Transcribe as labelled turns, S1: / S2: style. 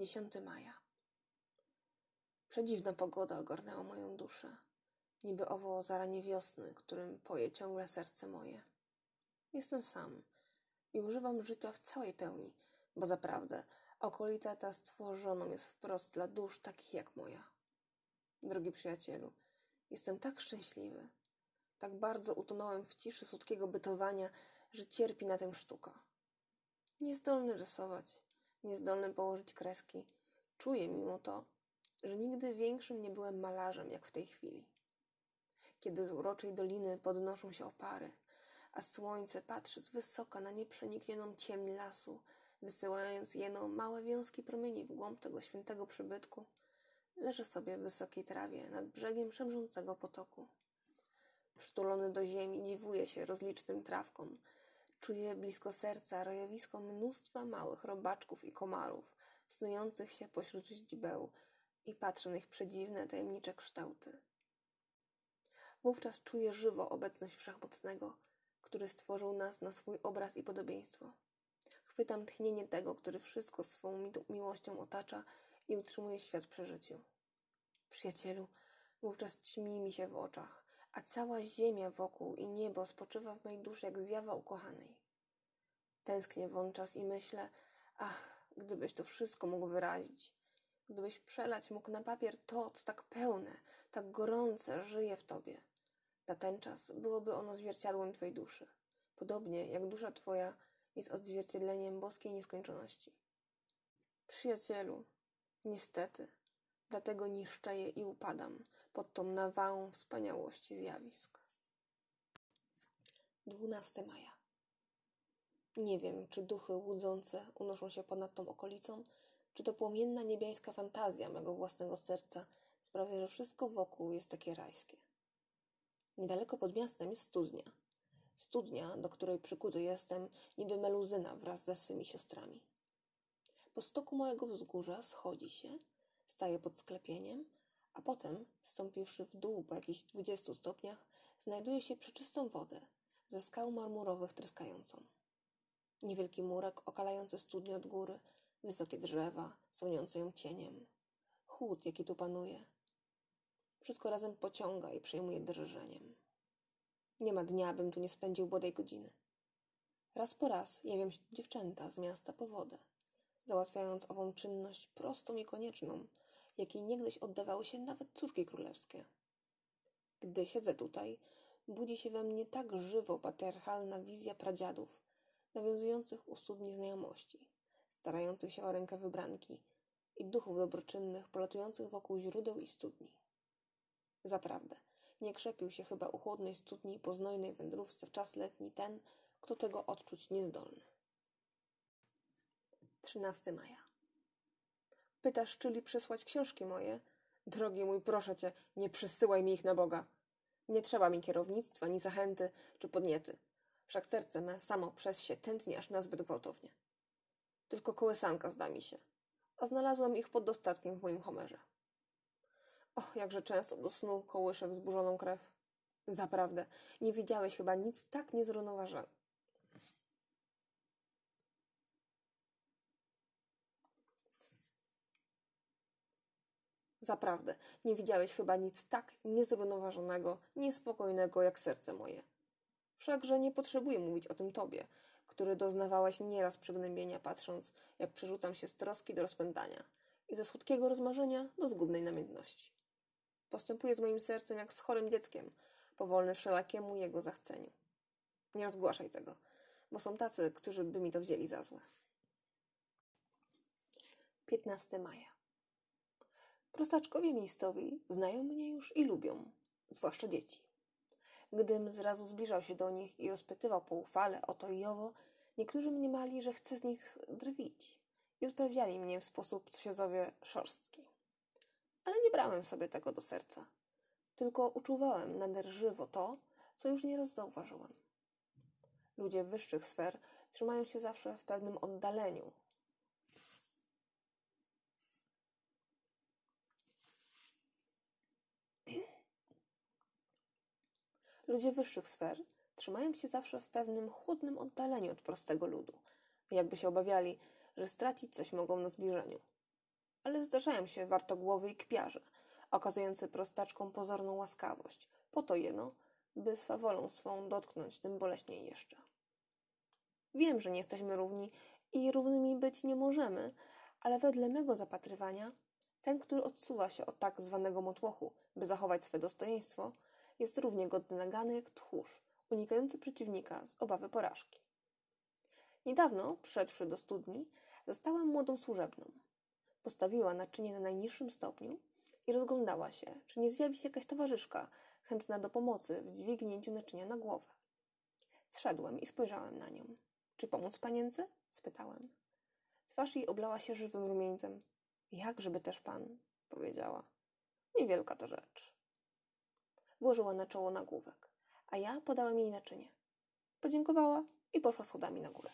S1: 10 maja. Przedziwna pogoda ogarnęła moją duszę. Niby owo zaranie wiosny, którym poje ciągle serce moje. Jestem sam i używam życia w całej pełni, bo zaprawdę okolica ta stworzoną jest wprost dla dusz takich jak moja. Drogi przyjacielu, jestem tak szczęśliwy, tak bardzo utonąłem w ciszy słodkiego bytowania, że cierpi na tym sztuka. Niezdolny rysować, niezdolny położyć kreski, czuję mimo to, że nigdy większym nie byłem malarzem jak w tej chwili. Kiedy z uroczej doliny podnoszą się opary, a słońce patrzy z wysoka na nieprzeniknioną ciemń lasu, wysyłając jeno małe wiązki promieni w głąb tego świętego przybytku, leżę sobie w wysokiej trawie nad brzegiem szemrzącego potoku. Przytulony do ziemi dziwuję się rozlicznym trawkom, Czuję blisko serca rojowisko mnóstwa małych robaczków i komarów, snujących się pośród źdźbeł i patrzę na ich przedziwne, tajemnicze kształty. Wówczas czuję żywo obecność Wszechmocnego, który stworzył nas na swój obraz i podobieństwo. Chwytam tchnienie tego, który wszystko swą miłością otacza i utrzymuje świat przy życiu. Przyjacielu, wówczas ćmi mi się w oczach, a cała ziemia wokół i niebo spoczywa w mej duszy jak zjawa ukochanej. Tęsknię wączas i myślę, ach, gdybyś to wszystko mógł wyrazić, gdybyś przelać mógł na papier to, co tak pełne, tak gorące żyje w tobie. Na ten czas byłoby ono zwierciadłem twojej duszy, podobnie jak dusza twoja jest odzwierciedleniem boskiej nieskończoności. Przyjacielu, niestety, Dlatego niszczeję i upadam pod tą nawałą wspaniałości zjawisk. 12 maja. Nie wiem, czy duchy łudzące unoszą się ponad tą okolicą, czy to płomienna niebiańska fantazja mego własnego serca sprawia, że wszystko wokół jest takie rajskie. Niedaleko pod miastem jest studnia. Studnia, do której przykuty jestem, niby meluzyna wraz ze swymi siostrami. Po stoku mojego wzgórza schodzi się – staje pod sklepieniem, a potem, stąpiwszy w dół po jakichś dwudziestu stopniach, znajduje się przeczystą wodę, ze skał marmurowych tryskającą. Niewielki murek okalający studnię od góry, wysokie drzewa, słoniące ją cieniem. Chłód, jaki tu panuje. Wszystko razem pociąga i przejmuje drżeniem. Nie ma dnia, bym tu nie spędził bodaj godziny. Raz po raz jawią się dziewczęta z miasta po wodę załatwiając ową czynność prostą i konieczną, jakiej niegdyś oddawały się nawet córki królewskie. Gdy siedzę tutaj, budzi się we mnie tak żywo patriarchalna wizja pradziadów, nawiązujących u studni znajomości, starających się o rękę wybranki i duchów dobroczynnych polatujących wokół źródeł i studni. Zaprawdę, nie krzepił się chyba u chłodnej studni po znojnej wędrówce w czas letni ten, kto tego odczuć niezdolny. 13 maja. Pytasz, czyli przysłać książki moje? Drogi mój, proszę cię, nie przysyłaj mi ich na Boga. Nie trzeba mi kierownictwa, ni zachęty, czy podniety. Wszak serce me samo przez się tętni aż nazbyt gwałtownie. Tylko kołysanka zda mi się, a znalazłem ich pod dostatkiem w moim homerze. Och, jakże często do snu kołyszę wzburzoną krew. Zaprawdę, nie widziałeś chyba nic tak niezrównoważonego Zaprawdę, nie widziałeś chyba nic tak niezrównoważonego, niespokojnego jak serce moje. Wszakże nie potrzebuję mówić o tym tobie, który doznawałeś nieraz przygnębienia, patrząc, jak przerzucam się z troski do rozpędania i ze słodkiego rozmarzenia do zgubnej namiętności. Postępuję z moim sercem jak z chorym dzieckiem, powolny wszelakiemu jego zachceniu. Nie rozgłaszaj tego, bo są tacy, którzy by mi to wzięli za złe. 15 maja. Prostaczkowie miejscowi znają mnie już i lubią, zwłaszcza dzieci. Gdym zrazu zbliżał się do nich i rozpytywał poufale o to i owo, niektórzy mniemali, że chcę z nich drwić i odprawiali mnie w sposób, co się szorstki. Ale nie brałem sobie tego do serca, tylko uczuwałem nader żywo to, co już nieraz zauważyłem. Ludzie wyższych sfer trzymają się zawsze w pewnym oddaleniu Ludzie wyższych sfer trzymają się zawsze w pewnym chłodnym oddaleniu od prostego ludu, jakby się obawiali, że stracić coś mogą na zbliżeniu. ale zdarzają się wartogłowy i kpiarze, okazujący prostaczkom pozorną łaskawość, po to jeno, by swawolą swą dotknąć tym boleśniej jeszcze. Wiem, że nie jesteśmy równi i równymi być nie możemy, ale wedle mego zapatrywania, ten, który odsuwa się od tak zwanego motłochu, by zachować swe dostojeństwo, jest równie godny nagany jak tchórz, unikający przeciwnika z obawy porażki. Niedawno, przyszedłszy do studni, zastałem młodą służebną. Postawiła naczynie na najniższym stopniu i rozglądała się, czy nie zjawi się jakaś towarzyszka chętna do pomocy w dźwignięciu naczynia na głowę. Zszedłem i spojrzałem na nią. Czy pomóc panience? spytałem. Twarz jej oblała się żywym rumieńcem. Jak, żeby też pan? powiedziała. Niewielka to rzecz. Włożyła na czoło nagłówek, a ja podałem jej naczynie. Podziękowała i poszła schodami na górę.